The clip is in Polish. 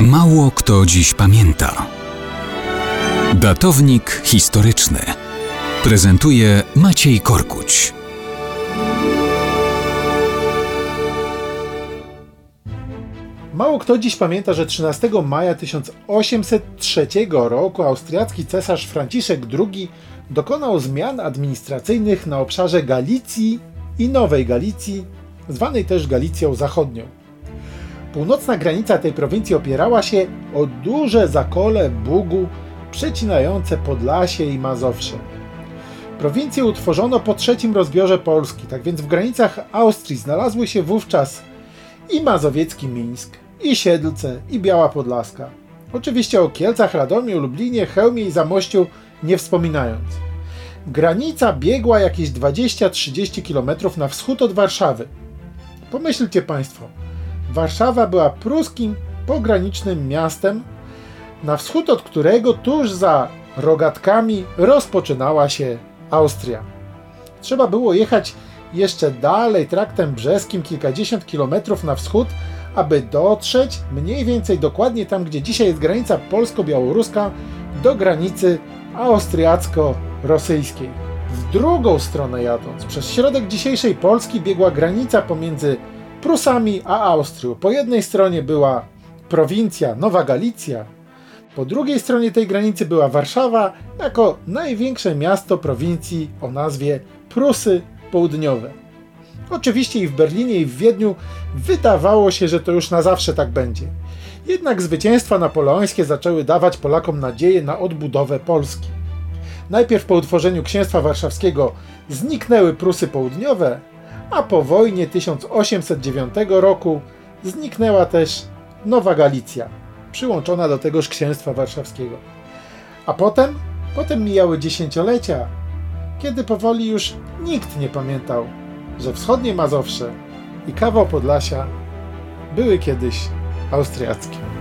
Mało kto dziś pamięta. Datownik historyczny prezentuje Maciej Korkuć. Mało kto dziś pamięta, że 13 maja 1803 roku austriacki cesarz Franciszek II dokonał zmian administracyjnych na obszarze Galicji i Nowej Galicji, zwanej też Galicją Zachodnią. Północna granica tej prowincji opierała się o duże zakole Bugu przecinające Podlasie i Mazowsze. Prowincję utworzono po trzecim rozbiorze Polski, tak więc w granicach Austrii znalazły się wówczas i Mazowiecki Mińsk, i Siedlce, i Biała Podlaska. Oczywiście o Kielcach, Radomiu, Lublinie, Chełmie i Zamościu nie wspominając. Granica biegła jakieś 20-30 km na wschód od Warszawy. Pomyślcie Państwo, Warszawa była pruskim pogranicznym miastem, na wschód od którego tuż za rogatkami rozpoczynała się Austria. Trzeba było jechać jeszcze dalej traktem brzeskim kilkadziesiąt kilometrów na wschód, aby dotrzeć mniej więcej dokładnie tam, gdzie dzisiaj jest granica polsko-białoruska, do granicy austriacko-rosyjskiej. W drugą stronę jadąc, przez środek dzisiejszej Polski biegła granica pomiędzy Prusami a Austrią. Po jednej stronie była prowincja Nowa Galicja, po drugiej stronie tej granicy była Warszawa jako największe miasto prowincji o nazwie Prusy Południowe. Oczywiście i w Berlinie, i w Wiedniu wydawało się, że to już na zawsze tak będzie. Jednak zwycięstwa napoleońskie zaczęły dawać Polakom nadzieję na odbudowę Polski. Najpierw po utworzeniu Księstwa Warszawskiego zniknęły Prusy Południowe, a po wojnie 1809 roku zniknęła też Nowa Galicja, przyłączona do tegoż Księstwa Warszawskiego. A potem, potem mijały dziesięciolecia, kiedy powoli już nikt nie pamiętał, że wschodnie Mazowsze i kawał Podlasia były kiedyś austriackie.